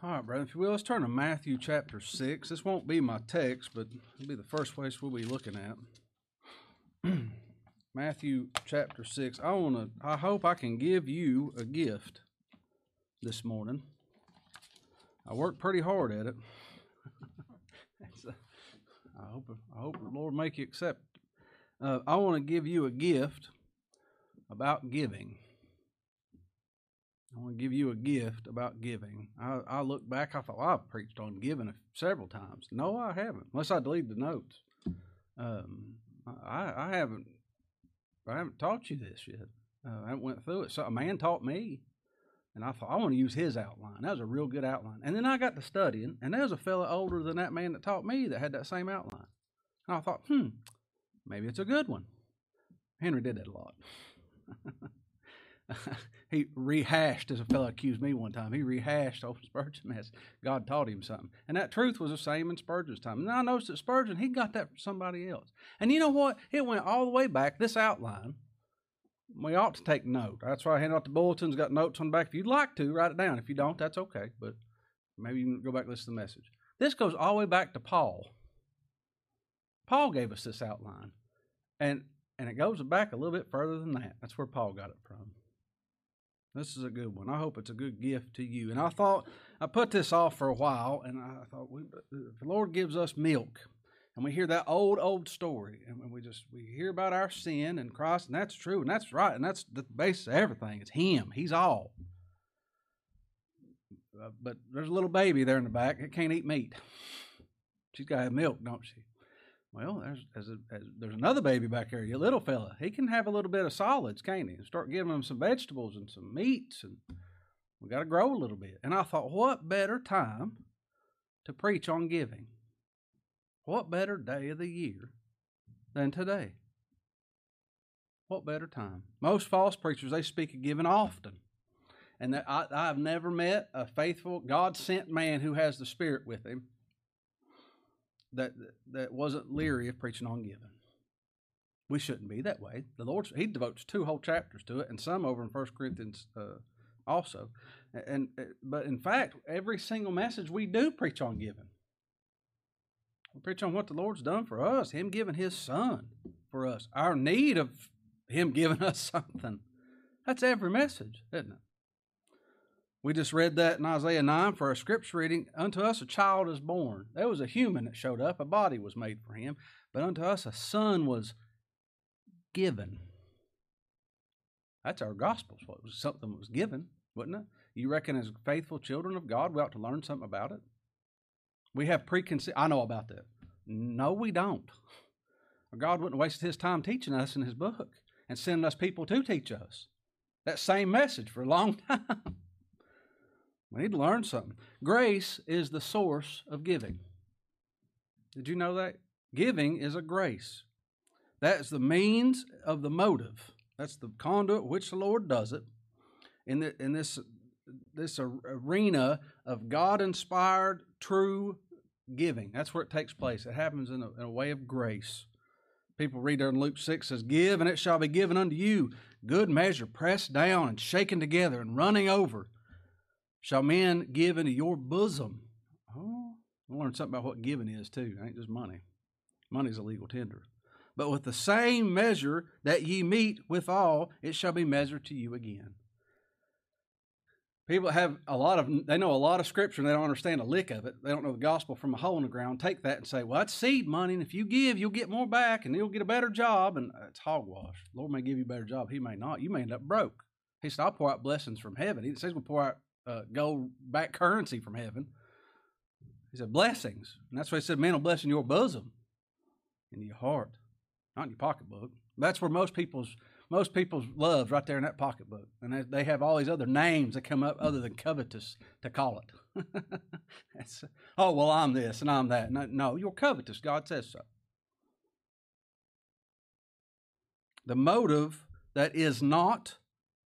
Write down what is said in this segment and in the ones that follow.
All right, brother, if you will, let's turn to Matthew chapter 6. This won't be my text, but it'll be the first place we'll be looking at. Matthew chapter 6. I want to I hope I can give you a gift this morning. I worked pretty hard at it. I hope I hope the Lord make you accept. Uh, I want to give you a gift about giving. I want to give you a gift about giving. I, I look back, I thought, well, I've preached on giving several times. No, I haven't, unless I delete the notes. Um, I, I haven't I haven't taught you this yet. Uh, I went through it. So a man taught me, and I thought I want to use his outline. That was a real good outline. And then I got to studying, and there was a fellow older than that man that taught me that had that same outline. And I thought, hmm, maybe it's a good one. Henry did that a lot. he rehashed, as a fellow accused me one time, he rehashed old Spurgeon as God taught him something. And that truth was the same in Spurgeon's time. And I noticed that Spurgeon, he got that from somebody else. And you know what? It went all the way back, this outline. We ought to take note. That's why I hand out the bulletins, got notes on the back. If you'd like to, write it down. If you don't, that's okay. But maybe you can go back and listen to the message. This goes all the way back to Paul. Paul gave us this outline. And and it goes back a little bit further than that. That's where Paul got it from. This is a good one. I hope it's a good gift to you. And I thought, I put this off for a while, and I thought, we, the Lord gives us milk. And we hear that old, old story, and we just we hear about our sin and Christ, and that's true, and that's right, and that's the basis of everything. It's Him. He's all. Uh, but there's a little baby there in the back. It can't eat meat. She's got to have milk, don't she? Well, there's there's, a, there's another baby back there, your little fella. He can have a little bit of solids, can't he? Start giving him some vegetables and some meats, and we got to grow a little bit. And I thought, what better time to preach on giving? What better day of the year than today? What better time? Most false preachers they speak of giving often, and I, I've never met a faithful God sent man who has the Spirit with him that that wasn't leery of preaching on giving. We shouldn't be that way. The Lord He devotes two whole chapters to it, and some over in First Corinthians uh, also. And, and but in fact, every single message we do preach on giving. We preach on what the Lord's done for us, Him giving His Son for us, our need of Him giving us something. That's every message, isn't it? We just read that in Isaiah 9 for our scripture reading. Unto us a child is born. There was a human that showed up, a body was made for him, but unto us a son was given. That's our gospel. It was something that was given, wasn't it? You reckon, as faithful children of God, we ought to learn something about it? We have preconceived. I know about that. No, we don't. God wouldn't waste his time teaching us in his book and sending us people to teach us that same message for a long time. We need to learn something. Grace is the source of giving. Did you know that? Giving is a grace. That's the means of the motive. That's the conduit which the Lord does it. In, the, in this, this arena of God inspired, true giving. That's where it takes place. It happens in a, in a way of grace. People read there in Luke 6 says, Give, and it shall be given unto you. Good measure, pressed down and shaken together and running over Shall men give into your bosom? Oh, I learned something about what giving is too. It ain't just money. Money's a legal tender. But with the same measure that ye meet withal, it shall be measured to you again. People have a lot of, they know a lot of scripture and they don't understand a lick of it. They don't know the gospel from a hole in the ground. Take that and say, well, that's seed money, and if you give, you'll get more back and you'll get a better job. And it's hogwash. The Lord may give you a better job. He may not. You may end up broke. He said, I'll pour out blessings from heaven. He says we'll pour out uh, gold back currency from heaven. He said, blessings. And that's why he said, man, will bless in your bosom, in your heart, not in your pocketbook. That's where most people's most people's love's right there in that pocketbook. And they have all these other names that come up other than covetous to call it. oh, well, I'm this and I'm that. No, no, you're covetous. God says so. The motive that is not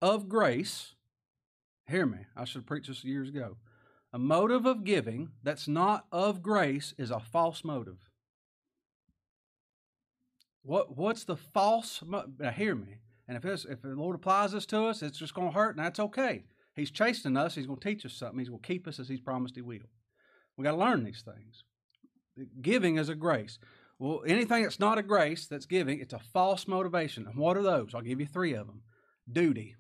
of grace Hear me. I should have preached this years ago. A motive of giving that's not of grace is a false motive. What what's the false? Mo- now hear me. And if this, if the Lord applies this to us, it's just going to hurt, and that's okay. He's chastening us. He's going to teach us something. He's going to keep us as He's promised He will. We got to learn these things. Giving is a grace. Well, anything that's not a grace that's giving, it's a false motivation. And what are those? I'll give you three of them. Duty.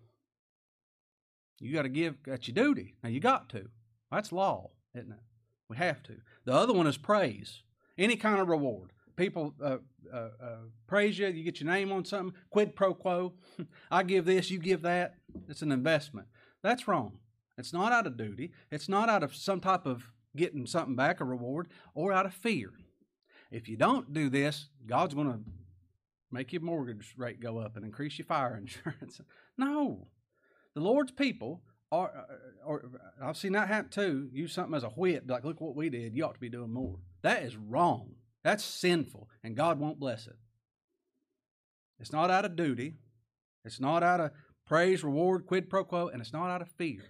You got to give, that's your duty. Now, you got to. That's law, isn't it? We have to. The other one is praise. Any kind of reward. People uh, uh, uh, praise you, you get your name on something, quid pro quo. I give this, you give that. It's an investment. That's wrong. It's not out of duty. It's not out of some type of getting something back, a reward, or out of fear. If you don't do this, God's going to make your mortgage rate go up and increase your fire insurance. no. The Lord's people are, uh, or I've seen that happen too. Use something as a whip, like, look what we did. You ought to be doing more. That is wrong. That's sinful, and God won't bless it. It's not out of duty. It's not out of praise, reward, quid pro quo, and it's not out of fear.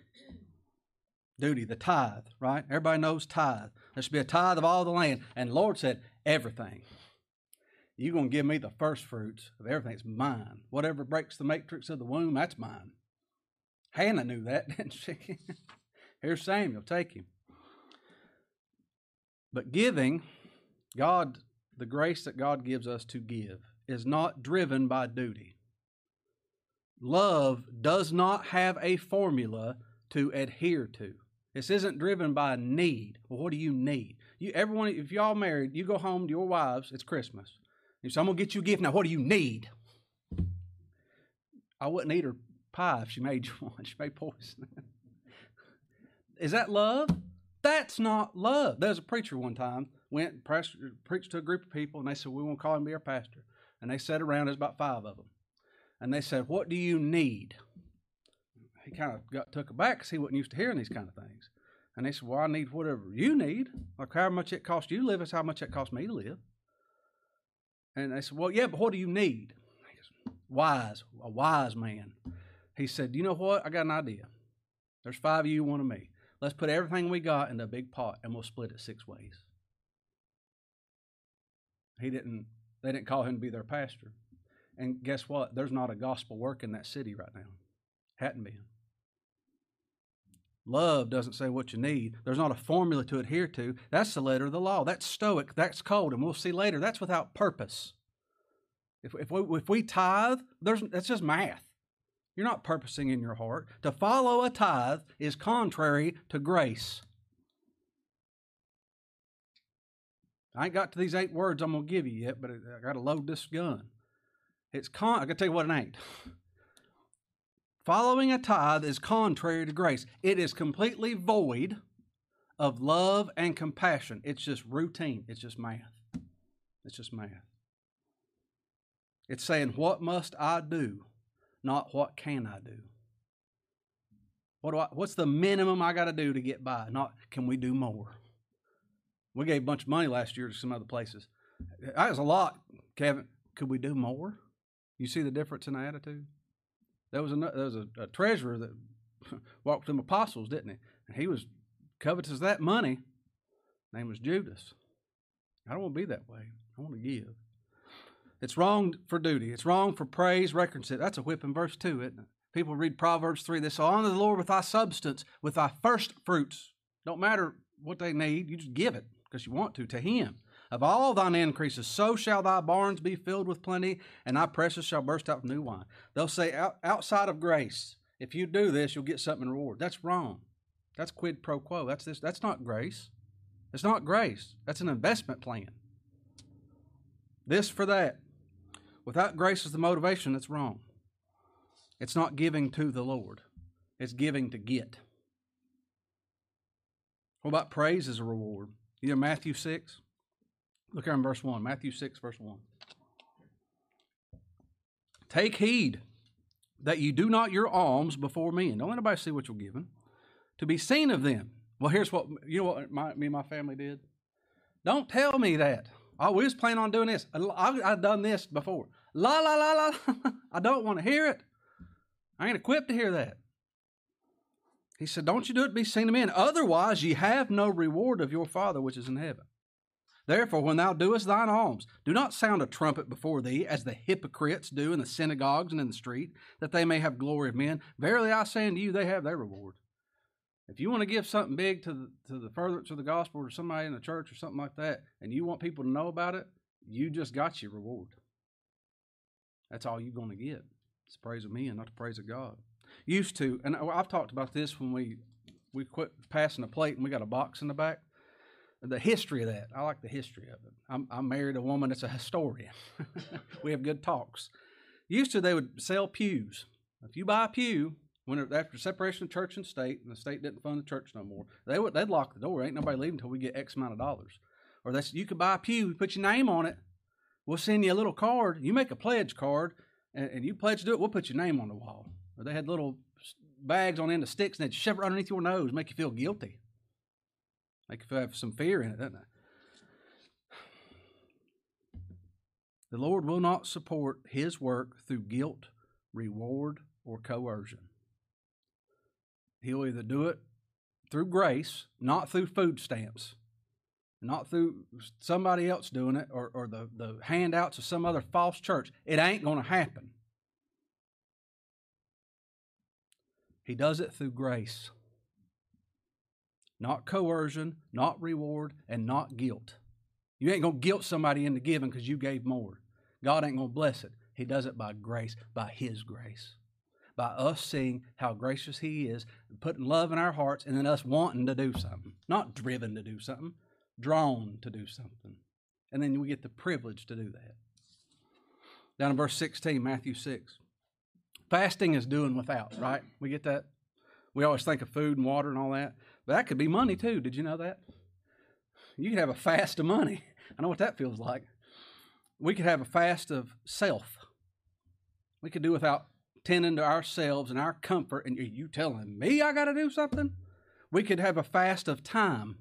Duty, the tithe, right? Everybody knows tithe. There should be a tithe of all the land. And the Lord said, everything. You're going to give me the first fruits of everything. It's mine. Whatever breaks the matrix of the womb, that's mine. Hannah knew that, didn't she? Here's Samuel, take him. But giving, God, the grace that God gives us to give, is not driven by duty. Love does not have a formula to adhere to. This isn't driven by need. Well, what do you need? You everyone, if y'all married, you go home to your wives. It's Christmas. "I'm gonna get you a gift now." What do you need? I wouldn't eat her pie if she made you one. She made poison. Is that love? That's not love. There was a preacher one time went and preached to a group of people, and they said, "We want to call him be our pastor." And they sat around. There's about five of them, and they said, "What do you need?" he kind of got took aback because he wasn't used to hearing these kind of things. And they said, Well, I need whatever you need. Like how much it costs you to live is how much it costs me to live. And they said, Well, yeah, but what do you need? Goes, wise, a wise man. He said, You know what? I got an idea. There's five of you, one of me. Let's put everything we got in a big pot and we'll split it six ways. He didn't they didn't call him to be their pastor. And guess what? There's not a gospel work in that city right now. Hadn't been. Love doesn't say what you need. There's not a formula to adhere to. That's the letter of the law. That's stoic. That's cold. And we'll see later, that's without purpose. If, if, we, if we tithe, there's, that's just math. You're not purposing in your heart. To follow a tithe is contrary to grace. I ain't got to these eight words I'm going to give you yet, but I got to load this gun. It's con. I got to tell you what it ain't. Following a tithe is contrary to grace. It is completely void of love and compassion. It's just routine. It's just math. It's just math. It's saying, What must I do? Not what can I do? What do I, what's the minimum I got to do to get by? Not can we do more? We gave a bunch of money last year to some other places. That was a lot, Kevin. Could we do more? You see the difference in the attitude? There was a there was a, a treasurer that walked them apostles, didn't he? And he was covetous that money. Name was Judas. I don't want to be that way. I want to give. It's wrong for duty. It's wrong for praise, recompense. That's a whipping verse too, isn't it? People read Proverbs 3. They say, Honor the Lord with thy substance, with thy first fruits. Don't matter what they need, you just give it because you want to, to Him. Of all thine increases, so shall thy barns be filled with plenty, and thy presses shall burst out with new wine. They'll say, out, outside of grace, if you do this, you'll get something in reward. That's wrong. That's quid pro quo. That's this. That's not grace. It's not grace. That's an investment plan. This for that. Without grace as the motivation, that's wrong. It's not giving to the Lord. It's giving to get. What about praise as a reward? You know Matthew 6? Look here in verse 1, Matthew 6, verse 1. Take heed that you do not your alms before men. Don't let anybody see what you're giving. To be seen of them. Well, here's what you know what my, me and my family did. Don't tell me that. Oh, I was planning on doing this. I, have done this before. La la la la. I don't want to hear it. I ain't equipped to hear that. He said, Don't you do it be seen of men. Otherwise, ye have no reward of your Father which is in heaven. Therefore, when thou doest thine alms, do not sound a trumpet before thee, as the hypocrites do in the synagogues and in the street, that they may have glory of men. Verily I say unto you, they have their reward. If you want to give something big to the, to the furtherance of the gospel or somebody in the church or something like that, and you want people to know about it, you just got your reward. That's all you're going to get. It's the praise of me and not the praise of God. Used to, and I've talked about this when we we quit passing a plate and we got a box in the back the history of that. I like the history of it. I'm, I married a woman that's a historian. we have good talks. Used to, they would sell pews. If you buy a pew, when after separation of church and state, and the state didn't fund the church no more, they would they'd lock the door. Ain't nobody leaving until we get X amount of dollars. Or that's you could buy a pew, we put your name on it. We'll send you a little card. You make a pledge card, and, and you pledge to do it. We'll put your name on the wall. Or they had little bags on end of sticks, and they'd shove it underneath your nose, make you feel guilty. Make you have some fear in it, doesn't it? The Lord will not support his work through guilt, reward, or coercion. He'll either do it through grace, not through food stamps, not through somebody else doing it or, or the, the handouts of some other false church. It ain't going to happen. He does it through grace not coercion, not reward, and not guilt. You ain't going to guilt somebody into giving because you gave more. God ain't going to bless it. He does it by grace, by His grace. By us seeing how gracious He is, putting love in our hearts, and then us wanting to do something. Not driven to do something, drawn to do something. And then we get the privilege to do that. Down in verse 16, Matthew 6. Fasting is doing without, right? We get that? We always think of food and water and all that. But that could be money too. Did you know that? You could have a fast of money. I know what that feels like. We could have a fast of self. We could do without tending to ourselves and our comfort. And you telling me I got to do something? We could have a fast of time.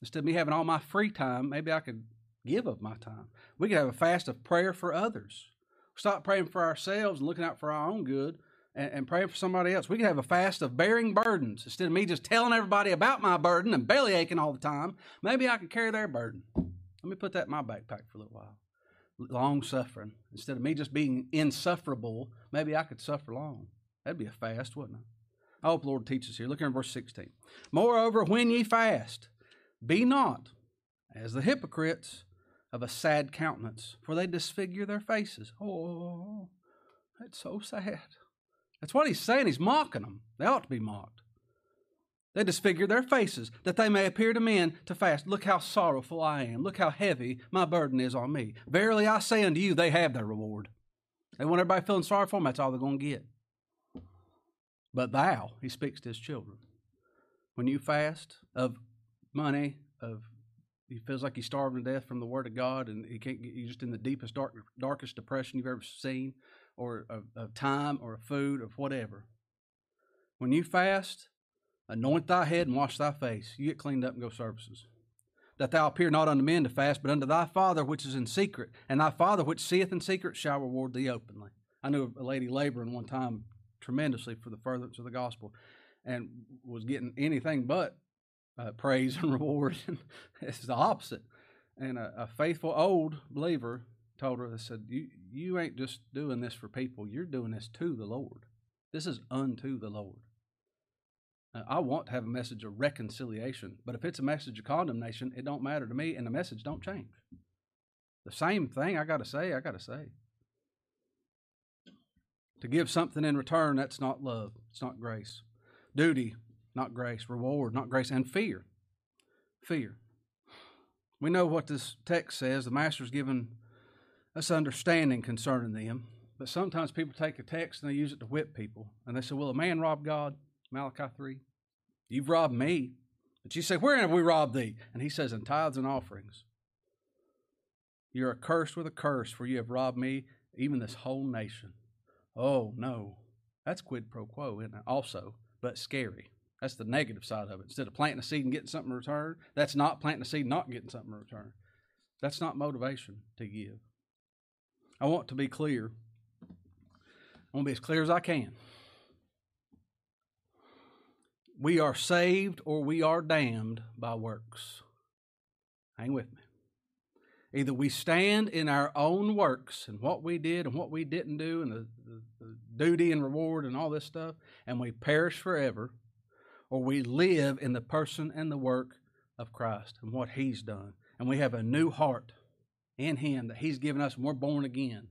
Instead of me having all my free time, maybe I could give of my time. We could have a fast of prayer for others. Stop praying for ourselves and looking out for our own good and, and praying for somebody else. We could have a fast of bearing burdens instead of me just telling everybody about my burden and belly aching all the time. Maybe I could carry their burden. Let me put that in my backpack for a little while. Long suffering. Instead of me just being insufferable, maybe I could suffer long. That'd be a fast, wouldn't it? I hope Lord teaches here. Look here in verse 16. Moreover, when ye fast, be not as the hypocrites of a sad countenance, for they disfigure their faces. Oh, that's so sad. That's what he's saying. He's mocking them. They ought to be mocked. They disfigure their faces, that they may appear to men to fast. Look how sorrowful I am. Look how heavy my burden is on me. Verily I say unto you, they have their reward. They want everybody feeling sorry for them, that's all they're going to get. But thou, he speaks to his children. When you fast of money, of he feels like he's starving to death from the word of God, and he can't. get You're just in the deepest, dark, darkest depression you've ever seen or of, of time or of food or whatever. When you fast, anoint thy head and wash thy face. You get cleaned up and go services. That thou appear not unto men to fast, but unto thy Father which is in secret, and thy Father which seeth in secret shall reward thee openly. I knew a lady laboring one time tremendously for the furtherance of the gospel and was getting anything but uh, praise and reward. It's the opposite. And a, a faithful old believer told her, I said, you, you ain't just doing this for people, you're doing this to the Lord. This is unto the Lord. Now, I want to have a message of reconciliation, but if it's a message of condemnation, it don't matter to me, and the message don't change. The same thing I got to say, I got to say. To give something in return, that's not love. It's not grace. Duty, not grace. Reward, not grace. And fear. Fear. We know what this text says. The master's given us understanding concerning them. But sometimes people take a text and they use it to whip people. And they say, Will a man rob God? Malachi 3. You've robbed me. But you say, Where have we robbed thee? And he says, In tithes and offerings. You're accursed with a curse, for you have robbed me, even this whole nation. Oh, no. That's quid pro quo, isn't it? Also, but scary. That's the negative side of it. Instead of planting a seed and getting something in return, that's not planting a seed and not getting something in return. That's not motivation to give. I want to be clear. I want to be as clear as I can. We are saved or we are damned by works. Hang with me. Either we stand in our own works and what we did and what we didn't do and the, the, the, duty and reward and all this stuff, and we perish forever, or we live in the person and the work of Christ and what He's done. And we have a new heart in Him that He's given us, and we're born again.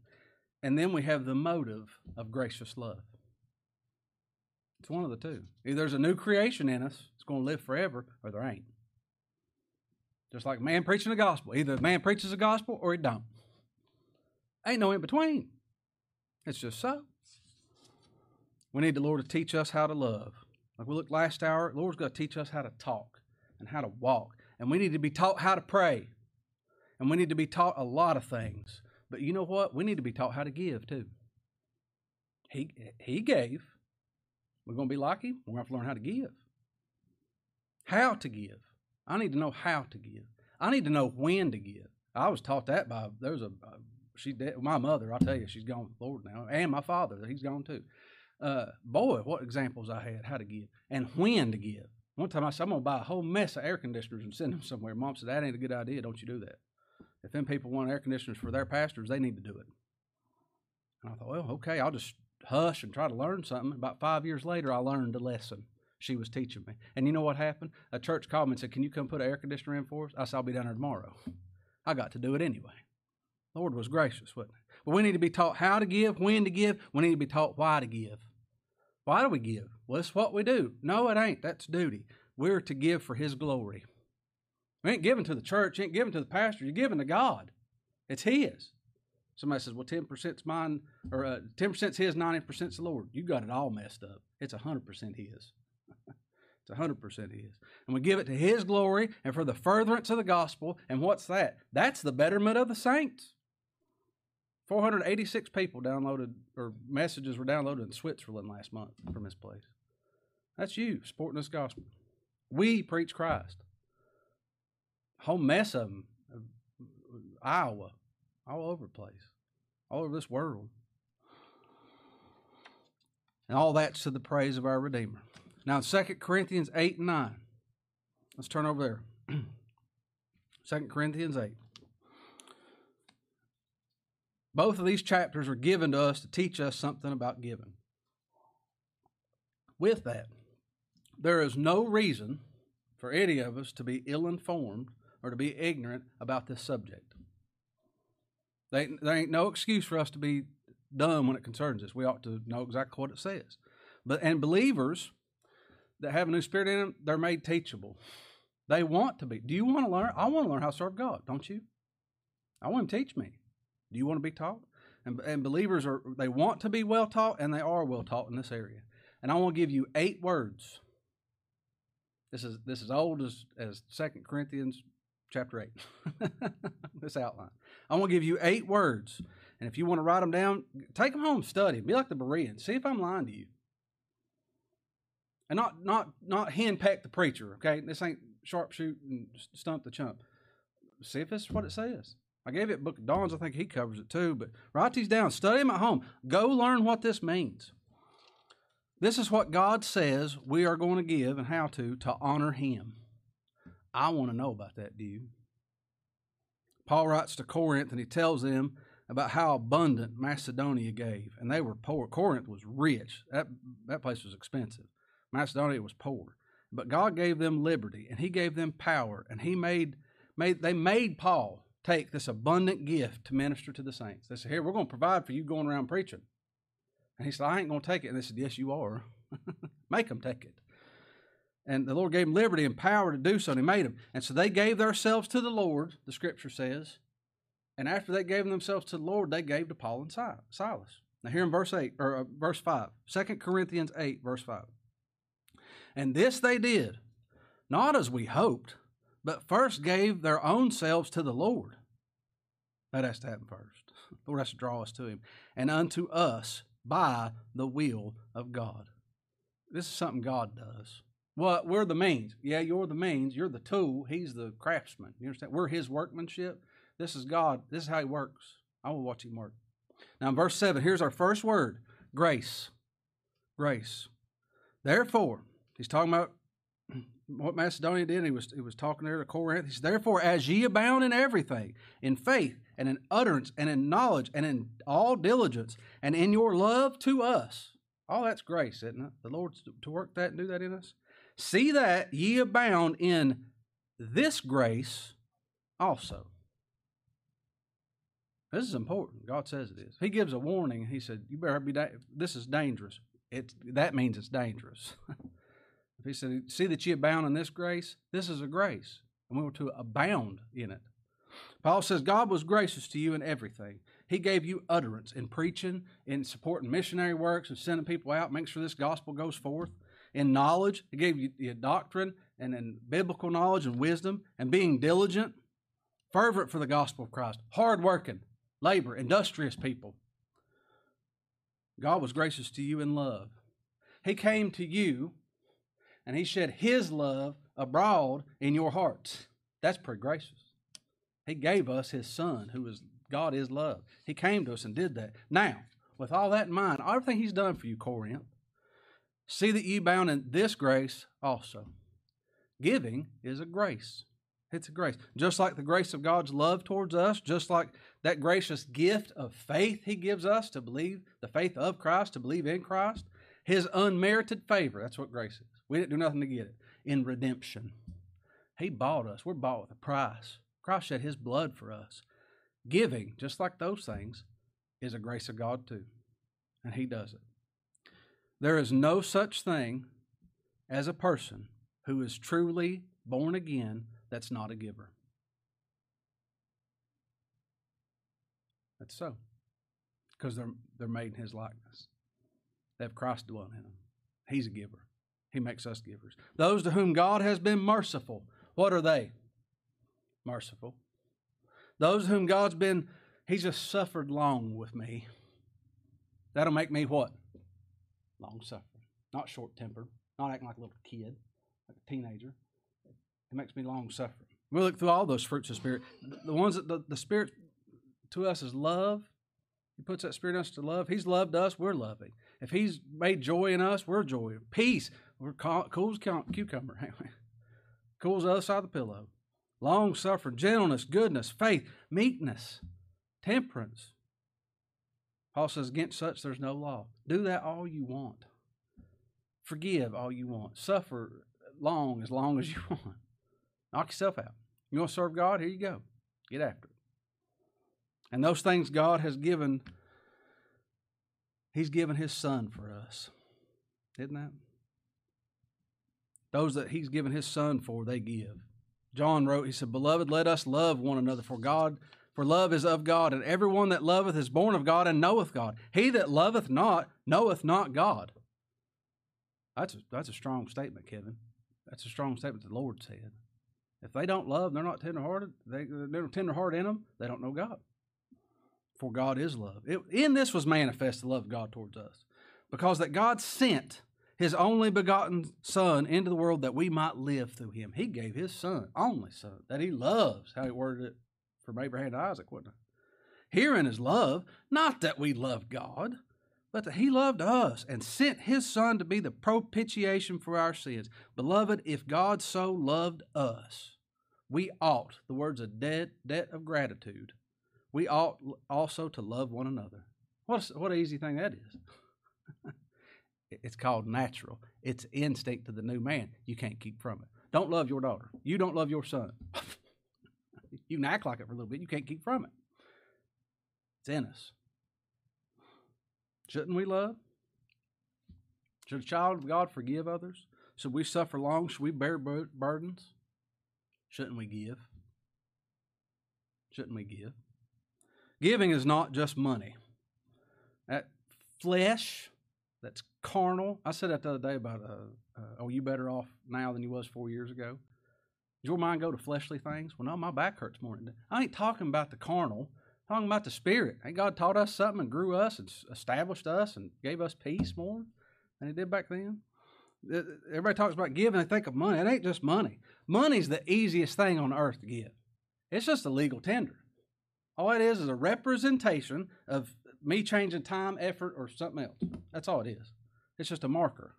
And then we have the motive of gracious love. It's one of the two. Either there's a new creation in us, it's going to live forever, or there ain't. Just like man preaching the gospel. Either the man preaches the gospel or he don't. Ain't no in between. It's just so. We need the Lord to teach us how to love. Like we looked last hour, the Lord's going to teach us how to talk and how to walk. And we need to be taught how to pray. And we need to be taught a lot of things. But you know what? We need to be taught how to give too. He he gave. We're going to be like him. We're going to have to learn how to give. How to give. I need to know how to give. I need to know when to give. I was taught that by there's a she my mother. I tell you, she's gone with the Lord now, and my father, he's gone too. Uh, boy, what examples I had how to give and when to give. One time I said, I'm going to buy a whole mess of air conditioners and send them somewhere. Mom said, That ain't a good idea. Don't you do that. If them people want air conditioners for their pastors, they need to do it. And I thought, Well, okay, I'll just hush and try to learn something. About five years later, I learned a lesson she was teaching me. And you know what happened? A church called me and said, Can you come put an air conditioner in for us? I said, I'll be down there tomorrow. I got to do it anyway. Lord was gracious, wasn't? But we need to be taught how to give, when to give. We need to be taught why to give. Why do we give? Well, it's what we do. No, it ain't. That's duty. We're to give for His glory. We ain't giving to the church, ain't giving to the pastor. You're giving to God. It's His. Somebody says, well, 10%'s mine, or uh, 10%'s His, 90%'s the Lord. You got it all messed up. It's 100% His. It's 100% His. And we give it to His glory and for the furtherance of the gospel. And what's that? That's the betterment of the saints. 486 people downloaded, or messages were downloaded in Switzerland last month from this place. That's you supporting this gospel. We preach Christ. Whole mess of them. Iowa, all over the place, all over this world. And all that's to the praise of our Redeemer. Now, 2 Corinthians 8 and 9. Let's turn over there. 2 Corinthians 8. Both of these chapters are given to us to teach us something about giving. With that, there is no reason for any of us to be ill informed or to be ignorant about this subject. They, there ain't no excuse for us to be dumb when it concerns us. We ought to know exactly what it says. But and believers that have a new spirit in them, they're made teachable. They want to be. Do you want to learn? I want to learn how to serve God, don't you? I want Him to teach me. Do you want to be taught? And, and believers are they want to be well taught, and they are well taught in this area. And I want to give you eight words. This is this is old as as Second Corinthians chapter eight. this outline. I want to give you eight words, and if you want to write them down, take them home, study. Be like the Bereans. See if I'm lying to you and not not not henpeck the preacher. Okay, this ain't sharpshoot and stump the chump. See if it's what it says. I gave it Book of Dawns. I think he covers it too. But write these down. Study them at home. Go learn what this means. This is what God says we are going to give and how to to honor Him. I want to know about that. Do you? Paul writes to Corinth and he tells them about how abundant Macedonia gave, and they were poor. Corinth was rich. That that place was expensive. Macedonia was poor. But God gave them liberty and he gave them power and he made made they made Paul take this abundant gift to minister to the saints. They said, Here, we're going to provide for you going around preaching. And he said, I ain't going to take it. And they said, Yes, you are. Make them take it. And the Lord gave them liberty and power to do so, and He made them. And so they gave themselves to the Lord, the scripture says. And after they gave themselves to the Lord, they gave to Paul and Silas. Now, here in verse 8, or uh, verse 5, 2 Corinthians 8, verse 5. And this they did, not as we hoped, but first gave their own selves to the Lord. That has to happen first. The Lord has to draw us to Him. And unto us by the will of God. This is something God does. Well, we're the means. Yeah, you're the means. You're the tool. He's the craftsman. You understand? We're His workmanship. This is God. This is how He works. I will watch Him work. Now, in verse 7, here's our first word grace. Grace. Therefore, He's talking about what Macedonia did. He was he was talking there to Corinth. He says, "Therefore, as ye abound in everything, in faith and in utterance and in knowledge and in all diligence and in your love to us, all that's grace, isn't it? The Lord's to work that and do that in us. See that ye abound in this grace also." This is important. God says it is. He gives a warning. He said, "You better be. Da- this is dangerous. It that means it's dangerous." he said, "See that ye abound in this grace. This is a grace, and we were to abound in it." Paul says, "God was gracious to you in everything. He gave you utterance in preaching, in supporting missionary works, and sending people out, making sure this gospel goes forth. In knowledge, He gave you, you doctrine and in biblical knowledge and wisdom, and being diligent, fervent for the gospel of Christ, hard working." labor, industrious people. God was gracious to you in love. He came to you and He shed His love abroad in your hearts. That's pretty gracious. He gave us His Son, who is God is love. He came to us and did that. Now, with all that in mind, everything He's done for you, Corinth, see that ye bound in this grace also. Giving is a grace. It's a grace. Just like the grace of God's love towards us, just like that gracious gift of faith He gives us to believe, the faith of Christ, to believe in Christ, His unmerited favor. That's what grace is. We didn't do nothing to get it. In redemption, He bought us. We're bought with a price. Christ shed His blood for us. Giving, just like those things, is a grace of God too. And He does it. There is no such thing as a person who is truly born again that's not a giver. That's so. Because they're, they're made in his likeness. They have Christ dwelling in them. He's a giver. He makes us givers. Those to whom God has been merciful, what are they? Merciful. Those whom God's been, He's just suffered long with me. That'll make me what? Long suffering. Not short tempered. Not acting like a little kid, like a teenager. It makes me long suffering. We look through all those fruits of spirit. The ones that the, the spirit to us is love. He puts that spirit in us to love. He's loved us, we're loving. If he's made joy in us, we're joy. Peace, we're cool as cucumber. Cools the other side of the pillow. Long suffering, gentleness, goodness, faith, meekness, temperance. Paul says, against such there's no law. Do that all you want. Forgive all you want. Suffer long as long as you want. Knock yourself out. You want to serve God? Here you go. Get after it. And those things God has given, He's given His Son for us. Isn't that? Those that He's given His Son for, they give. John wrote, He said, Beloved, let us love one another, for God, for love is of God, and everyone that loveth is born of God and knoweth God. He that loveth not knoweth not God. That's a, that's a strong statement, Kevin. That's a strong statement the Lord said. If they don't love, they're not tenderhearted. They, they're tenderhearted in them. They don't know God. For God is love. It, in this was manifest the love of God towards us, because that God sent His only begotten Son into the world that we might live through Him. He gave His Son, only Son, that He loves. How He worded it from Abraham to Isaac, wasn't it? Herein is love, not that we love God, but that he loved us and sent his son to be the propitiation for our sins. Beloved, if God so loved us, we ought, the words of debt, debt of gratitude, we ought also to love one another. What a, what an easy thing that is. it's called natural. It's instinct to the new man. You can't keep from it. Don't love your daughter. You don't love your son. you can act like it for a little bit. You can't keep from it. It's in us. Shouldn't we love? Should a child of God forgive others? Should we suffer long? Should we bear burdens? Shouldn't we give? Shouldn't we give? Giving is not just money. That flesh, that's carnal. I said that the other day about, uh, uh, oh, you better off now than you was four years ago. Your mind go to fleshly things? Well, no, my back hurts more. I ain't talking about the carnal talking about the Spirit. Ain't God taught us something and grew us and established us and gave us peace more than He did back then? Everybody talks about giving, they think of money. It ain't just money. Money's the easiest thing on earth to give. It's just a legal tender. All it is is a representation of me changing time, effort, or something else. That's all it is. It's just a marker.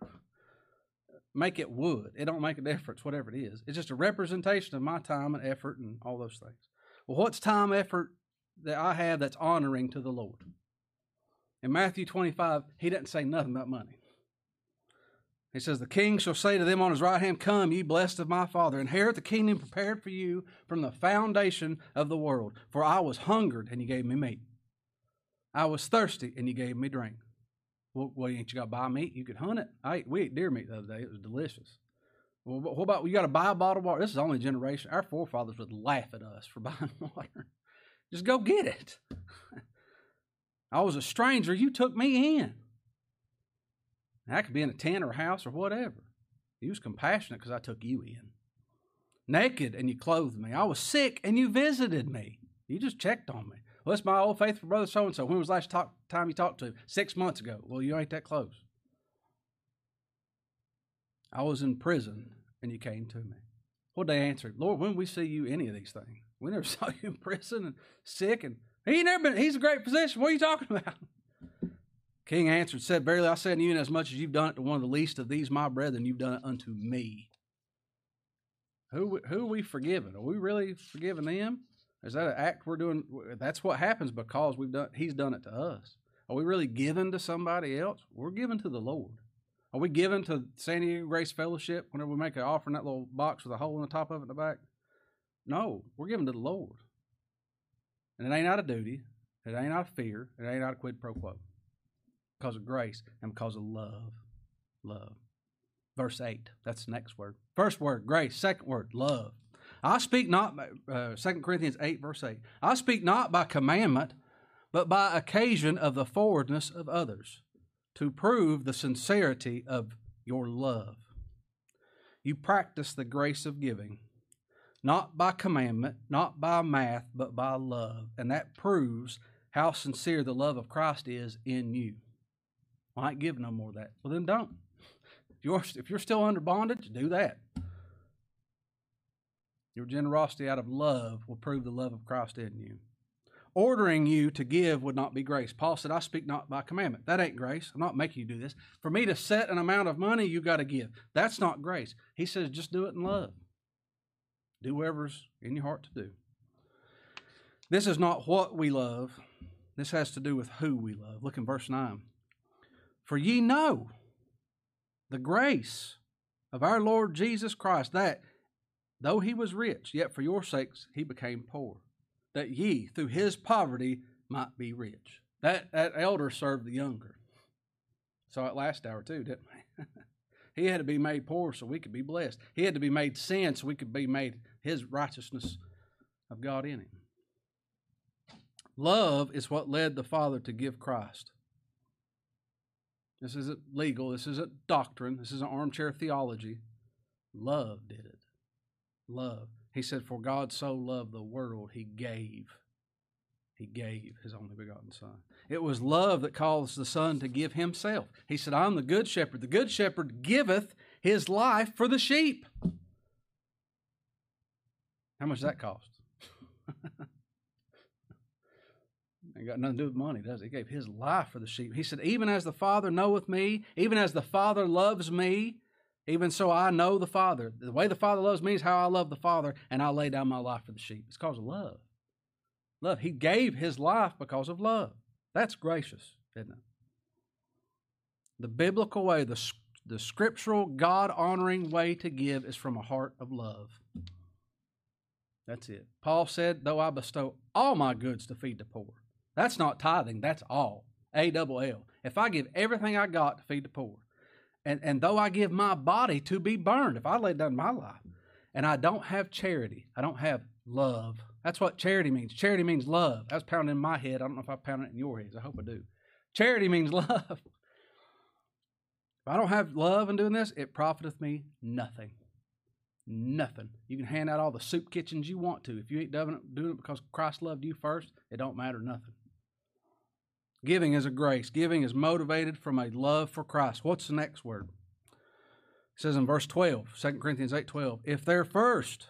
Make it wood. It don't make a difference, whatever it is. It's just a representation of my time and effort and all those things. Well, what's time, effort that I have that's honoring to the Lord? In Matthew 25, he doesn't say nothing about money. He says, The king shall say to them on his right hand, Come, ye blessed of my Father, inherit the kingdom prepared for you from the foundation of the world. For I was hungered, and you gave me meat. I was thirsty, and you gave me drink. Well, well ain't you got to buy meat? You could hunt it. I ate, we ate deer meat the other day. It was delicious. Well, what about you got to buy a bottle of water? This is only generation. Our forefathers would laugh at us for buying water. Just go get it. I was a stranger. You took me in. I could be in a tent or house or whatever. He was compassionate because I took you in. Naked and you clothed me. I was sick and you visited me. You just checked on me. Well, it's my old faithful brother so and so. When was the last talk, time you talked to him? Six months ago. Well, you ain't that close. I was in prison and you came to me. What they answered, Lord, when we see you any of these things? We never saw you in prison and sick and he never been he's a great physician. What are you talking about? King answered, said, Verily I say unto you, as much as you've done it to one of the least of these my brethren, you've done it unto me. Who, who are we forgiven? Are we really forgiving them? Is that an act we're doing? That's what happens because we've done. He's done it to us. Are we really giving to somebody else? We're giving to the Lord. Are we giving to San Diego Grace Fellowship whenever we make an offer in that little box with a hole in the top of it in the back? No, we're giving to the Lord. And it ain't out of duty. It ain't out of fear. It ain't out of quid pro quo because of grace and because of love. Love. Verse 8, that's the next word. First word, grace. Second word, love. I speak not, uh, 2 Corinthians 8, verse 8. I speak not by commandment, but by occasion of the forwardness of others, to prove the sincerity of your love. You practice the grace of giving, not by commandment, not by math, but by love. And that proves how sincere the love of Christ is in you. I ain't give no more of that. Well, then don't. If you're, if you're still under bondage, do that. Your generosity out of love will prove the love of Christ in you. Ordering you to give would not be grace. Paul said, I speak not by commandment. That ain't grace. I'm not making you do this. For me to set an amount of money, you got to give. That's not grace. He says, just do it in love. Do whatever's in your heart to do. This is not what we love. This has to do with who we love. Look in verse 9. For ye know the grace of our Lord Jesus Christ, that though he was rich, yet for your sakes he became poor, that ye through his poverty might be rich. That, that elder served the younger. Saw it last hour too, didn't we? he had to be made poor so we could be blessed. He had to be made sin so we could be made his righteousness of God in him. Love is what led the Father to give Christ. This isn't legal. This isn't doctrine. This isn't armchair theology. Love did it. Love. He said, For God so loved the world, he gave. He gave his only begotten Son. It was love that caused the Son to give himself. He said, I'm the good shepherd. The good shepherd giveth his life for the sheep. How much that cost? Ain't got nothing to do with money, does it? He gave his life for the sheep. He said, Even as the Father knoweth me, even as the Father loves me, even so I know the Father. The way the Father loves me is how I love the Father, and I lay down my life for the sheep. It's because of love. Love. He gave his life because of love. That's gracious, isn't it? The biblical way, the, the scriptural, God honoring way to give is from a heart of love. That's it. Paul said, Though I bestow all my goods to feed the poor. That's not tithing, that's all. A double L. If I give everything I got to feed the poor, and, and though I give my body to be burned, if I lay down my life, and I don't have charity, I don't have love. That's what charity means. Charity means love. That's pounding in my head. I don't know if I pound it in your heads. I hope I do. Charity means love. If I don't have love in doing this, it profiteth me nothing. Nothing. You can hand out all the soup kitchens you want to. If you ain't doing it because Christ loved you first, it don't matter nothing. Giving is a grace. Giving is motivated from a love for Christ. What's the next word? It says in verse 12, 2 Corinthians 8 12, if there first,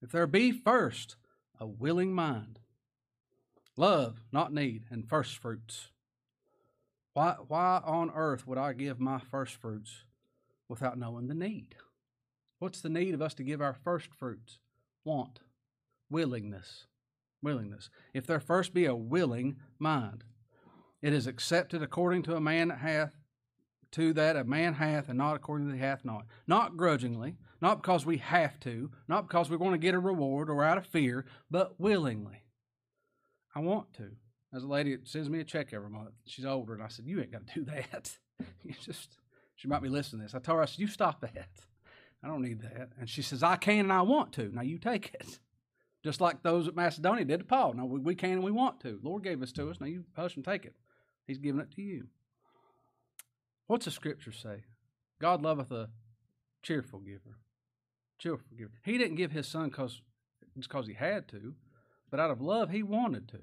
if there be first a willing mind, love, not need, and first fruits. Why, why on earth would I give my first fruits without knowing the need. What's the need of us to give our first fruits? Want, willingness, willingness. If there first be a willing mind, it is accepted according to a man that hath to that a man hath, and not according to the hath not. Not grudgingly, not because we have to, not because we're going to get a reward or out of fear, but willingly. I want to. As a lady that sends me a check every month, she's older, and I said, "You ain't got to do that. you just." She might be listening to this. I told her, I said, "You stop that. I don't need that." And she says, "I can and I want to. Now you take it." Just like those at Macedonia did to Paul. No, we, we can and we want to. Lord gave this to us. Now you hush and take it. He's giving it to you. What's the scripture say? God loveth a cheerful giver. Cheerful giver. He didn't give his son cause, just because he had to, but out of love, he wanted to.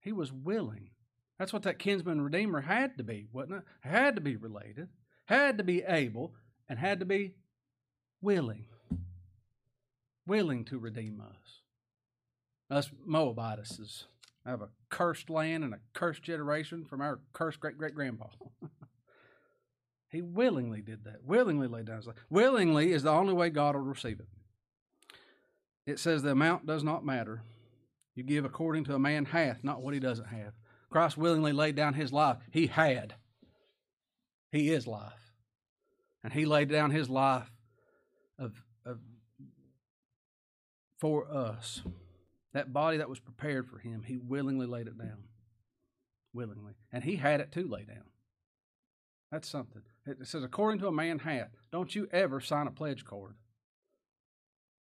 He was willing. That's what that kinsman redeemer had to be, wasn't it? Had to be related, had to be able, and had to be willing. Willing to redeem us. Us Moabites have a cursed land and a cursed generation from our cursed great great grandpa. he willingly did that. Willingly laid down his life. Willingly is the only way God will receive it. It says the amount does not matter. You give according to a man hath, not what he doesn't have. Christ willingly laid down his life. He had. He is life. And he laid down his life of, of for us. That body that was prepared for him, he willingly laid it down. Willingly. And he had it to lay down. That's something. It says, according to a man hath. Don't you ever sign a pledge card.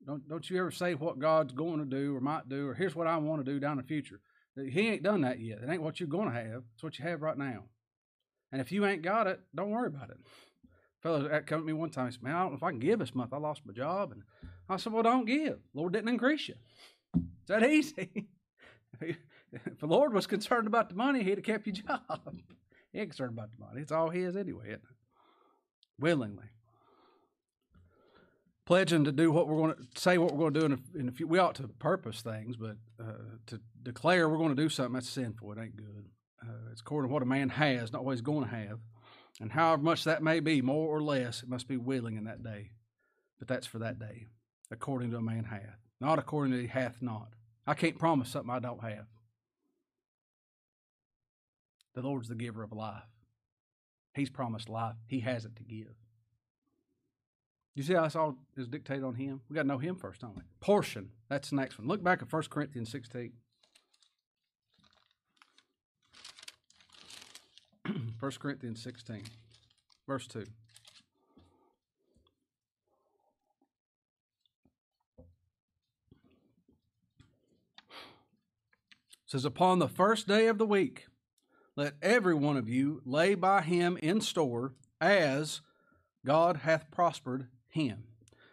Don't, don't you ever say what God's going to do or might do, or here's what I want to do down the future. He ain't done that yet. It ain't what you're going to have. It's what you have right now. And if you ain't got it, don't worry about it. Fellow that come to me one time, he said, Man, I don't know if I can give this month. I lost my job. And I said, Well, don't give. Lord didn't increase you. It's that easy. if the Lord was concerned about the money, he'd have kept your job. he ain't concerned about the money. It's all his anyway, Willingly pledging to do what we're going to say, what we're going to do in a, in a few. We ought to purpose things, but uh, to declare we're going to do something that's sinful. It ain't good. Uh, it's according to what a man has, not what he's going to have, and however much that may be, more or less, it must be willing in that day. But that's for that day, according to a man hath, not according to hath not. I can't promise something I don't have. The Lord's the giver of life. He's promised life. He has it to give. You see how it's all is dictated on him? We got to know him first, don't we? Portion. That's the next one. Look back at 1 Corinthians 16. 1 Corinthians 16, verse 2. Says, Upon the first day of the week, let every one of you lay by him in store as God hath prospered him.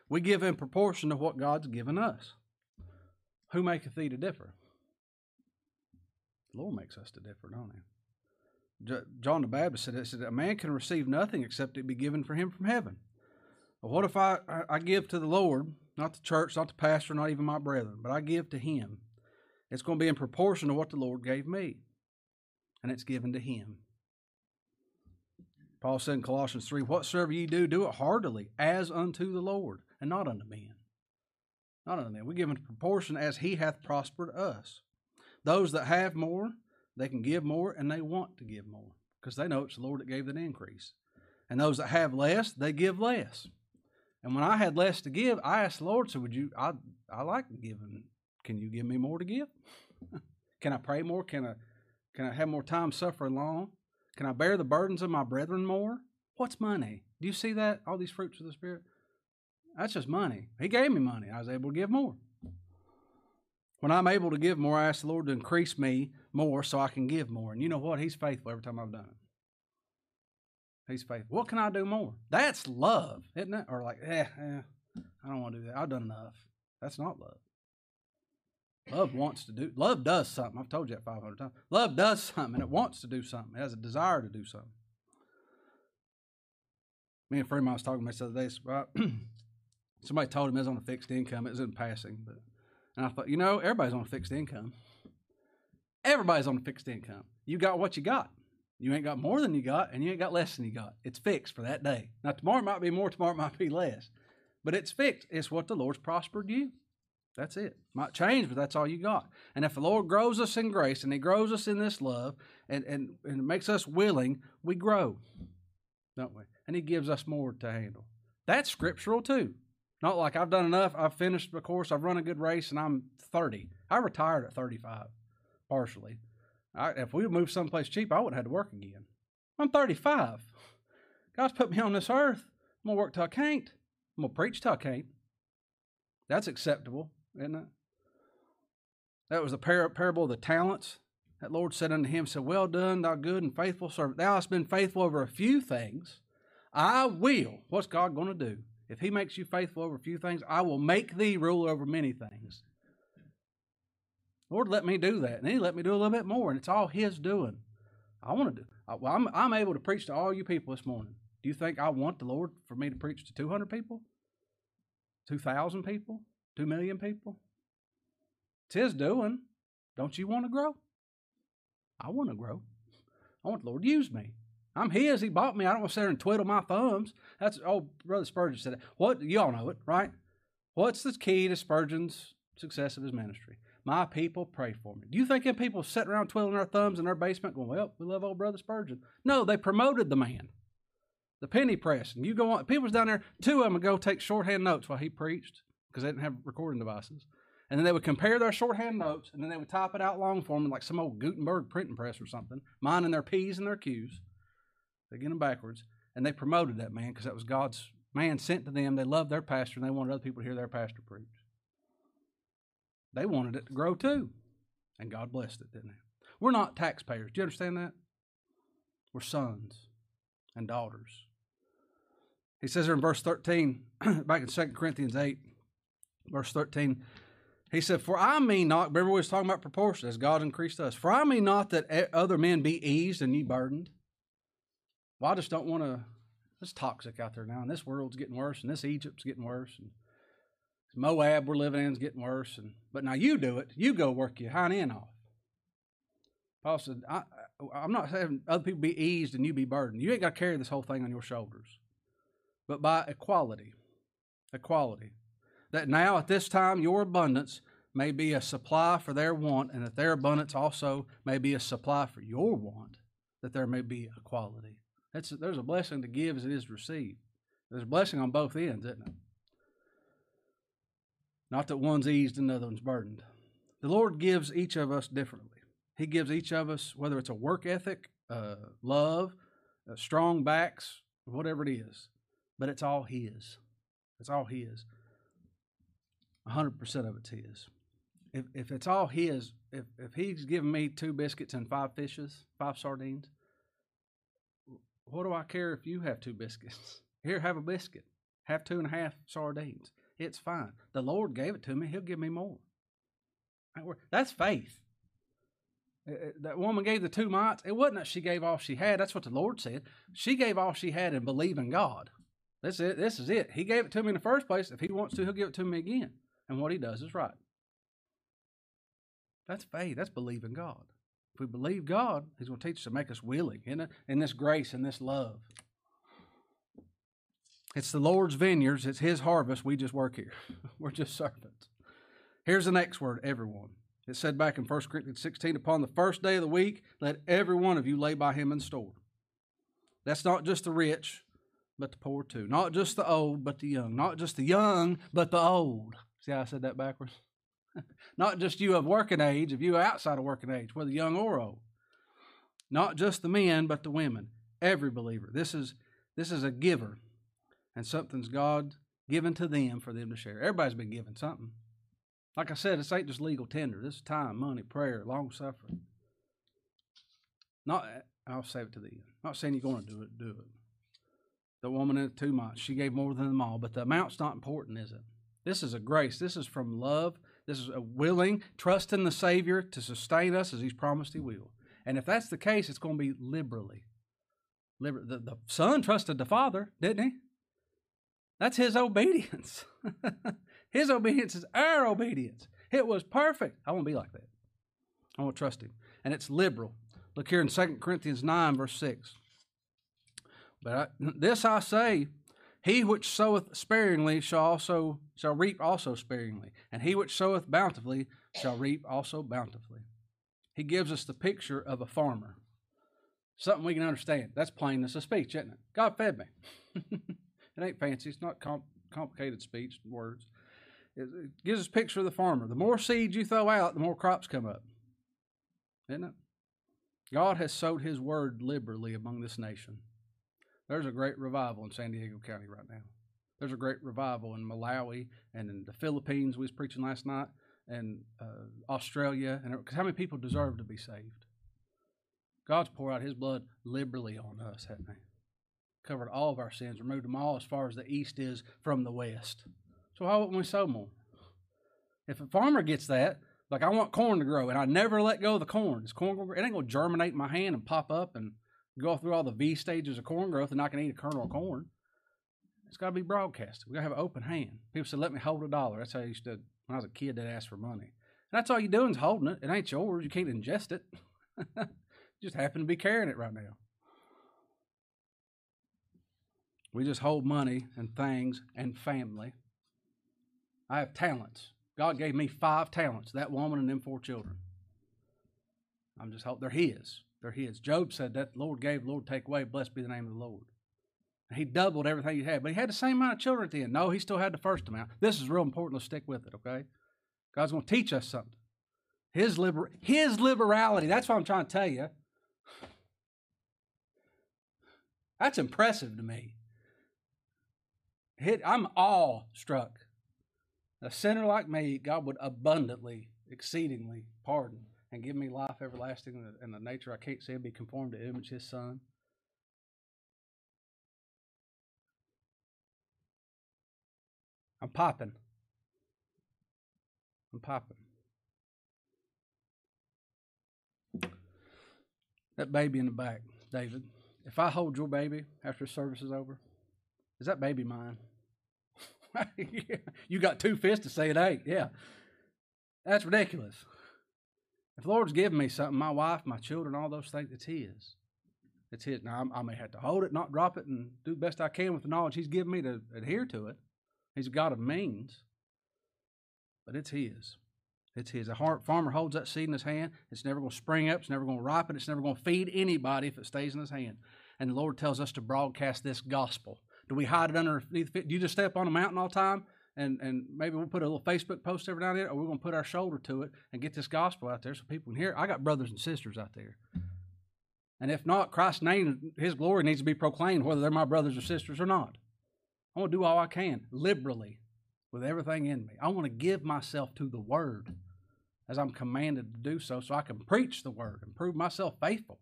We give in proportion to what God's given us. Who maketh thee to differ? The Lord makes us to differ, don't he? John the Baptist said, said, A man can receive nothing except it be given for him from heaven. Well, what if I, I give to the Lord, not the church, not the pastor, not even my brethren, but I give to him? It's going to be in proportion to what the Lord gave me, and it's given to him. Paul said in Colossians 3 Whatsoever ye do, do it heartily, as unto the Lord, and not unto men. Not unto men. We give in proportion as he hath prospered us. Those that have more, they can give more, and they want to give more, because they know it's the Lord that gave the increase. And those that have less, they give less. And when I had less to give, I asked the Lord, so would you I I like giving. Can you give me more to give? can I pray more? Can I can I have more time suffering long? Can I bear the burdens of my brethren more? What's money? Do you see that? All these fruits of the Spirit? That's just money. He gave me money. I was able to give more. When I'm able to give more, I ask the Lord to increase me more so I can give more. And you know what? He's faithful every time I've done it. He's faithful. What can I do more? That's love, isn't it? Or like, eh, eh I don't want to do that. I've done enough. That's not love. Love wants to do, love does something. I've told you that 500 times. Love does something and it wants to do something. It has a desire to do something. Me and a friend mine was talking about this the other day. Somebody told him it was on a fixed income. It was in passing. But, and I thought, you know, everybody's on a fixed income. Everybody's on a fixed income. You got what you got. You ain't got more than you got, and you ain't got less than you got. It's fixed for that day. Now, tomorrow might be more, tomorrow might be less, but it's fixed. It's what the Lord's prospered you. That's it. Might change, but that's all you got. And if the Lord grows us in grace and He grows us in this love and, and, and makes us willing, we grow, don't we? And He gives us more to handle. That's scriptural too. Not like I've done enough, I've finished the course, I've run a good race, and I'm 30. I retired at 35, partially. I, if we moved someplace cheap, I wouldn't have had to work again. I'm 35. God's put me on this earth. I'm going to work till I can't. I'm going to preach till I can't. That's acceptable, isn't it? That was the par- parable of the talents. That Lord said unto him, said, Well done, thou good and faithful servant. Thou hast been faithful over a few things. I will. What's God going to do? If he makes you faithful over a few things, I will make thee ruler over many things. Lord, let me do that. And he let me do a little bit more, and it's all his doing. I want to do. Well, I'm, I'm able to preach to all you people this morning. Do you think I want the Lord for me to preach to 200 people? 2,000 people? 2 million people? It's his doing. Don't you want to grow? I want to grow. I want the Lord to use me. I'm his. He bought me. I don't want to sit there and twiddle my thumbs. That's oh, Brother Spurgeon said that. What you all know it, right? What's the key to Spurgeon's success of his ministry? My people pray for me. Do you think people sitting around twiddling their thumbs in their basement going, Well, we love old Brother Spurgeon? No, they promoted the man. The penny press. And you go on, People's down there, two of them go take shorthand notes while he preached because they didn't have recording devices. And then they would compare their shorthand notes and then they would type it out long form like some old Gutenberg printing press or something, minding their P's and their Q's. They get them backwards. And they promoted that man because that was God's man sent to them. They loved their pastor and they wanted other people to hear their pastor preach. They wanted it to grow too. And God blessed it, didn't He? We're not taxpayers. Do you understand that? We're sons and daughters. He says there in verse 13, back in 2 Corinthians 8, verse 13, he said, For I mean not, remember we was talking about proportion as God increased us. For I mean not that other men be eased and ye burdened. Well, I just don't want to, it's toxic out there now, and this world's getting worse, and this Egypt's getting worse, and Moab we're living in is getting worse. And but now you do it. You go work your hind end off. Paul said, I, am not saying other people be eased and you be burdened. You ain't got to carry this whole thing on your shoulders. But by equality, equality. That now at this time your abundance may be a supply for their want, and that their abundance also may be a supply for your want, that there may be equality. That's, there's a blessing to give as it is received. There's a blessing on both ends, isn't it? Not that one's eased and the other one's burdened. The Lord gives each of us differently. He gives each of us, whether it's a work ethic, uh, love, uh, strong backs, whatever it is, but it's all His. It's all His. 100% of it's His. If, if it's all His, if, if He's given me two biscuits and five fishes, five sardines, what do I care if you have two biscuits? Here, have a biscuit. Have two and a half sardines. It's fine. The Lord gave it to me. He'll give me more. That's faith. Uh, uh, that woman gave the two mites. It wasn't that she gave all she had. That's what the Lord said. She gave all she had and believe in God. This is it. This is it. He gave it to me in the first place. If He wants to, He'll give it to me again. And what He does is right. That's faith. That's believing God. If we believe God, He's going to teach us to make us willing in, in this grace and this love. It's the Lord's vineyards, it's His harvest. We just work here. We're just servants. Here's the next word everyone. It said back in 1 Corinthians 16 upon the first day of the week, let every one of you lay by him in store. That's not just the rich, but the poor too. Not just the old, but the young. Not just the young, but the old. See how I said that backwards? not just you of working age, if you outside of working age, whether young or old. Not just the men, but the women. Every believer. This is this is a giver and something's God given to them for them to share. Everybody's been given something. Like I said, this ain't just legal tender. This is time, money, prayer, long suffering. Not, I'll save it to the end. Not saying you're going to do it, do it. The woman in two mites, she gave more than them all, but the amount's not important, is it? This is a grace. This is from love. This is a willing trust in the Savior to sustain us as He's promised He will. And if that's the case, it's going to be liberally. Liber- the, the Son trusted the Father, didn't he? That's his obedience. his obedience is our obedience. It was perfect. I want to be like that. I want to trust him. And it's liberal. Look here in 2 Corinthians 9, verse 6. But I, this I say, he which soweth sparingly shall also shall reap also sparingly, and he which soweth bountifully shall reap also bountifully. He gives us the picture of a farmer. Something we can understand. That's plainness of speech, isn't it? God fed me. it ain't fancy. It's not comp- complicated speech words. It, it gives us a picture of the farmer. The more seeds you throw out, the more crops come up. Isn't it? God has sowed his word liberally among this nation. There's a great revival in San Diego County right now. There's a great revival in Malawi and in the Philippines. We was preaching last night, and uh, Australia. And cause how many people deserve to be saved? God's poured out His blood liberally on us, hasn't He? Covered all of our sins, removed them all as far as the east is from the west. So why wouldn't we sow more? If a farmer gets that, like I want corn to grow, and I never let go of the corn. Is corn it ain't gonna germinate in my hand and pop up and go through all the V stages of corn growth, and I can eat a kernel of corn. It's got to be broadcasted. We got to have an open hand. People said, "Let me hold a dollar." That's how I used to when I was a kid. That asked for money. And that's all you're doing is holding it. It ain't yours. You can't ingest it. just happen to be carrying it right now. We just hold money and things and family. I have talents. God gave me five talents, that woman and them four children. I'm just hope they're his. They're his. Job said that the Lord gave, Lord take away, blessed be the name of the Lord. He doubled everything he had, but he had the same amount of children at the end. No, he still had the first amount. This is real important. Let's stick with it, okay? God's going to teach us something. His liber- His liberality. That's what I'm trying to tell you. That's impressive to me. It, I'm awestruck. A sinner like me, God would abundantly, exceedingly pardon and give me life everlasting and the nature I can't see be conformed to image His Son. I'm popping. I'm popping. That baby in the back, David, if I hold your baby after service is over, is that baby mine? you got two fists to say it ain't. Yeah. That's ridiculous. If the Lord's given me something, my wife, my children, all those things, it's His. It's His. Now, I may have to hold it, not drop it, and do the best I can with the knowledge He's given me to adhere to it. He's a God of means, but it's His. It's His. A farmer holds that seed in his hand. It's never going to spring up. It's never going to ripen. It's never going to feed anybody if it stays in his hand. And the Lord tells us to broadcast this gospel. Do we hide it underneath? Do you just stay up on a mountain all the time? And, and maybe we'll put a little Facebook post every now and then, or we're going to put our shoulder to it and get this gospel out there so people can hear. I got brothers and sisters out there. And if not, Christ's name, His glory needs to be proclaimed, whether they're my brothers or sisters or not. I want to do all I can liberally with everything in me. I want to give myself to the Word as I'm commanded to do so, so I can preach the Word and prove myself faithful.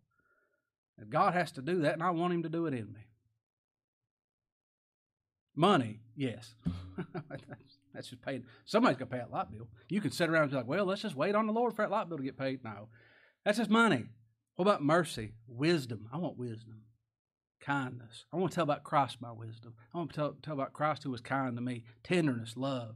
God has to do that, and I want Him to do it in me. Money, yes. that's just paid. Somebody's gonna pay that light bill. You can sit around and be like, well, let's just wait on the Lord for that light bill to get paid. No, that's just money. What about mercy? Wisdom. I want wisdom kindness. I want to tell about Christ by wisdom. I want to tell, tell about Christ who was kind to me, tenderness, love.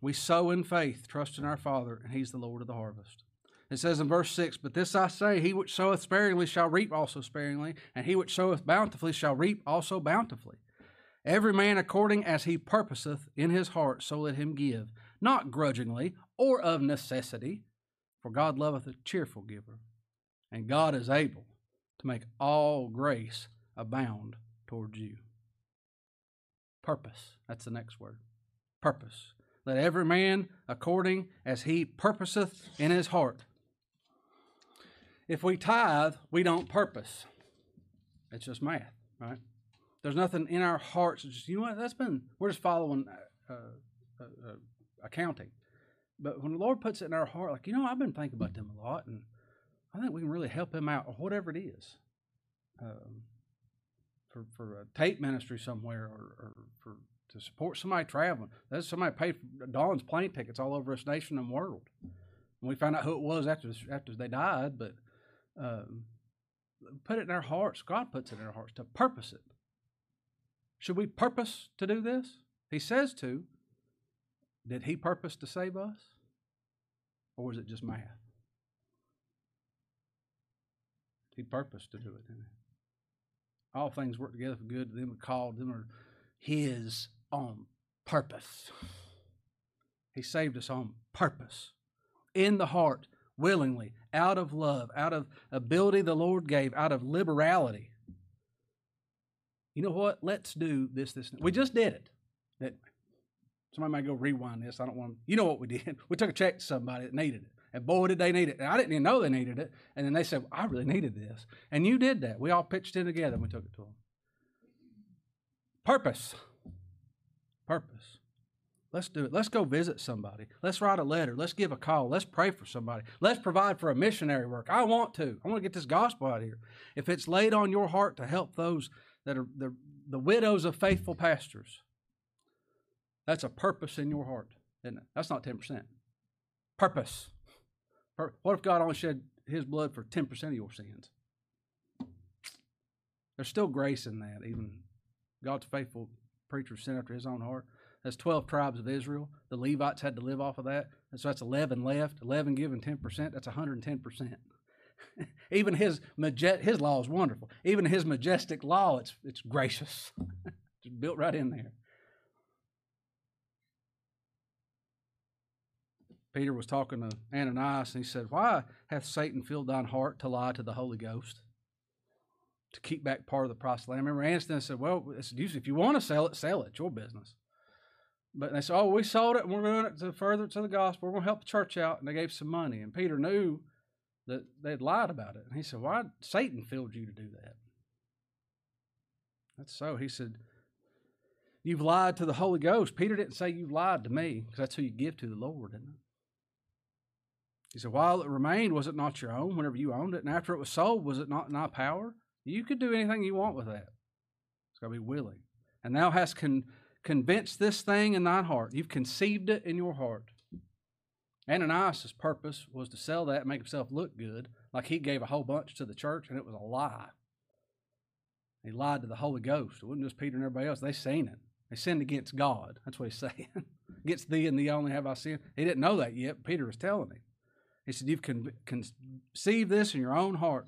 We sow in faith, trust in our Father, and He's the Lord of the harvest. It says in verse 6 But this I say, he which soweth sparingly shall reap also sparingly, and he which soweth bountifully shall reap also bountifully. Every man according as he purposeth in his heart, so let him give, not grudgingly or of necessity, for God loveth a cheerful giver, and God is able to make all grace abound towards you. Purpose. That's the next word. Purpose. Let every man according as he purposeth in his heart. If we tithe, we don't purpose. It's just math, right? There's nothing in our hearts. Just you know what? That's been we're just following uh, uh, uh, accounting. But when the Lord puts it in our heart, like you know, I've been thinking about them a lot, and I think we can really help him out, or whatever it is, um, for for a tape ministry somewhere, or, or for to support somebody traveling. That's somebody paid for Dawn's plane tickets all over this nation and world. And we found out who it was after after they died, but um, put it in our hearts. God puts it in our hearts to purpose it. Should we purpose to do this? He says to. Did He purpose to save us, or was it just math? He purposed to do it, didn't he? All things work together for good to them who called them are his on purpose. He saved us on purpose. In the heart, willingly, out of love, out of ability the Lord gave, out of liberality. You know what? Let's do this, this. We just did it. That somebody might go rewind this. I don't want. You know what we did? We took a check to somebody that needed it, and boy, did they need it. And I didn't even know they needed it. And then they said, well, "I really needed this," and you did that. We all pitched in together, and we took it to them. Purpose. Purpose. Let's do it. Let's go visit somebody. Let's write a letter. Let's give a call. Let's pray for somebody. Let's provide for a missionary work. I want to. I want to get this gospel out here. If it's laid on your heart to help those that are the, the widows of faithful pastors, that's a purpose in your heart, isn't it? That's not 10%. Purpose. What if God only shed his blood for 10% of your sins? There's still grace in that, even God's faithful preacher sent after his own heart. That's 12 tribes of Israel. The Levites had to live off of that. And so that's 11 left. 11 given 10%, that's 110%. Even his his law is wonderful. Even his majestic law, it's, it's gracious. Just built right in there. Peter was talking to Ananias, and he said, Why hath Satan filled thine heart to lie to the Holy Ghost? To keep back part of the price land. I remember Anston said, Well, it's if you want to sell it, sell it. It's your business. But they said, Oh, we sold it and we're doing it to further to the gospel. We're going to help the church out. And they gave some money. And Peter knew that they'd lied about it. And he said, Why Satan filled you to do that? That's so. He said, You've lied to the Holy Ghost. Peter didn't say you've lied to me, because that's who you give to the Lord, isn't it? He said, While it remained, was it not your own whenever you owned it? And after it was sold, was it not in thy power? You could do anything you want with that. It's got to be willing. And thou hast con- convinced this thing in thine heart. You've conceived it in your heart. Ananias' purpose was to sell that and make himself look good, like he gave a whole bunch to the church, and it was a lie. He lied to the Holy Ghost. It wasn't just Peter and everybody else. They seen it. They sinned against God. That's what he's saying. against thee and thee only have I sinned. He didn't know that yet. Peter was telling him. He said, You've con- conceived this in your own heart.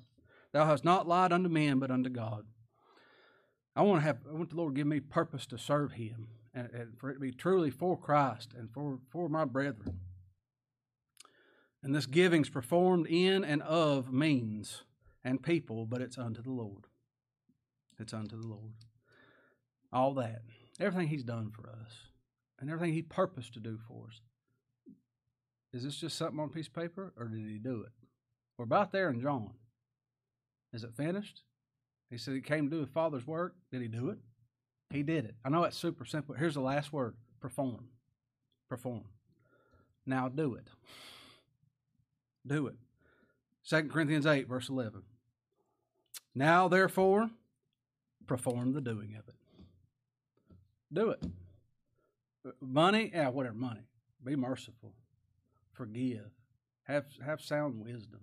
Thou hast not lied unto men, but unto God. I want to have, I want the Lord to give me purpose to serve Him and, and for it to be truly for Christ and for, for my brethren. And this giving's performed in and of means and people, but it's unto the Lord. It's unto the Lord. All that, everything He's done for us, and everything He purposed to do for us. Is this just something on a piece of paper, or did He do it? We're about there in John. Is it finished? He said he came to do the Father's work. Did he do it? He did it. I know it's super simple. Here's the last word perform. Perform. Now do it. Do it. 2 Corinthians 8, verse 11. Now, therefore, perform the doing of it. Do it. Money, yeah, whatever, money. Be merciful. Forgive. Have, have sound wisdom.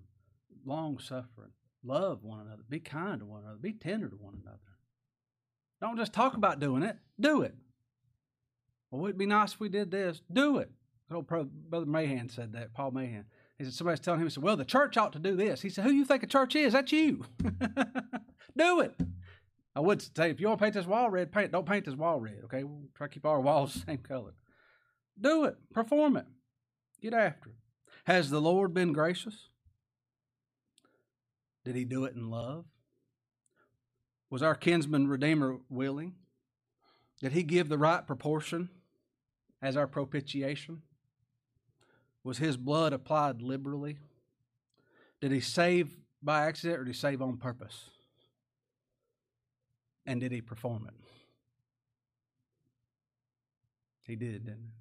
Long suffering Love one another. Be kind to one another. Be tender to one another. Don't just talk about doing it. Do it. Well, it'd be nice if we did this. Do it. Old brother Mahan said that. Paul Mahan. He said somebody's telling him. He said, "Well, the church ought to do this." He said, "Who you think a church is? That's you. do it." I would say, if you want to paint this wall red, paint. Don't paint this wall red. Okay, we'll try to keep our walls the same color. Do it. Perform it. Get after it. Has the Lord been gracious? Did he do it in love? Was our kinsman redeemer willing? Did he give the right proportion as our propitiation? Was his blood applied liberally? Did he save by accident or did he save on purpose? And did he perform it? He did, didn't he?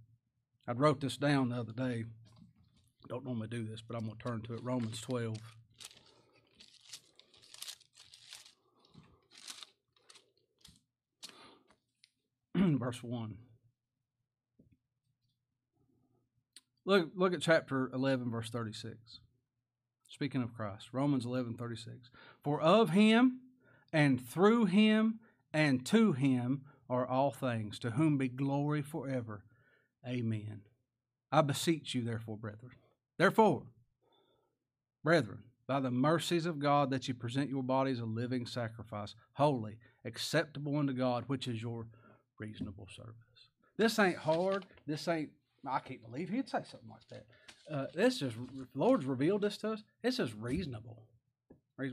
I wrote this down the other day. Don't normally do this, but I'm going to turn to it. Romans 12. verse 1. Look, look at chapter 11, verse 36. Speaking of Christ, Romans 11, 36. For of him and through him and to him are all things, to whom be glory forever. Amen. I beseech you, therefore, brethren. Therefore, brethren, by the mercies of God that you present your bodies a living sacrifice, holy, acceptable unto God, which is your reasonable service. This ain't hard. This ain't, I can't believe he'd say something like that. Uh, this is Lord's revealed this to us. This is reasonable.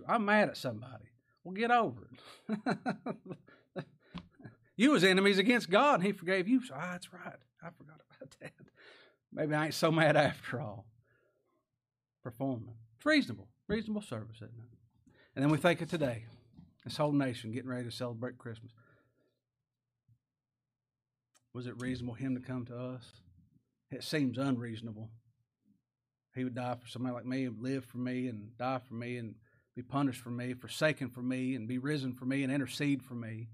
I'm mad at somebody. Well, get over it. you was enemies against God, and He forgave you. So, ah, that's right. I forgot about that. Maybe I ain't so mad after all. Performing. It's reasonable. Reasonable service, isn't it? And then we think of today, this whole nation getting ready to celebrate Christmas. Was it reasonable him to come to us? It seems unreasonable. He would die for somebody like me, and live for me, and die for me, and be punished for me, forsaken for me, and be risen for me, and intercede for me.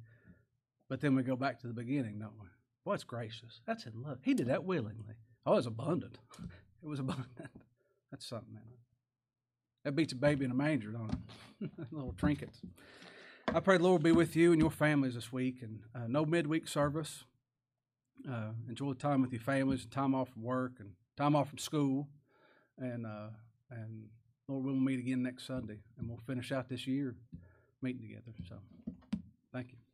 But then we go back to the beginning, don't we? It's gracious. That's in love. He did that willingly. Oh, it was abundant. It was abundant. That's something, man. That beats a baby in a manger, don't it? Little trinkets. I pray the Lord be with you and your families this week, and uh, no midweek service. Uh, enjoy time with your families, and time off from work, and time off from school, and uh, and Lord, we'll meet again next Sunday, and we'll finish out this year meeting together. So, thank you.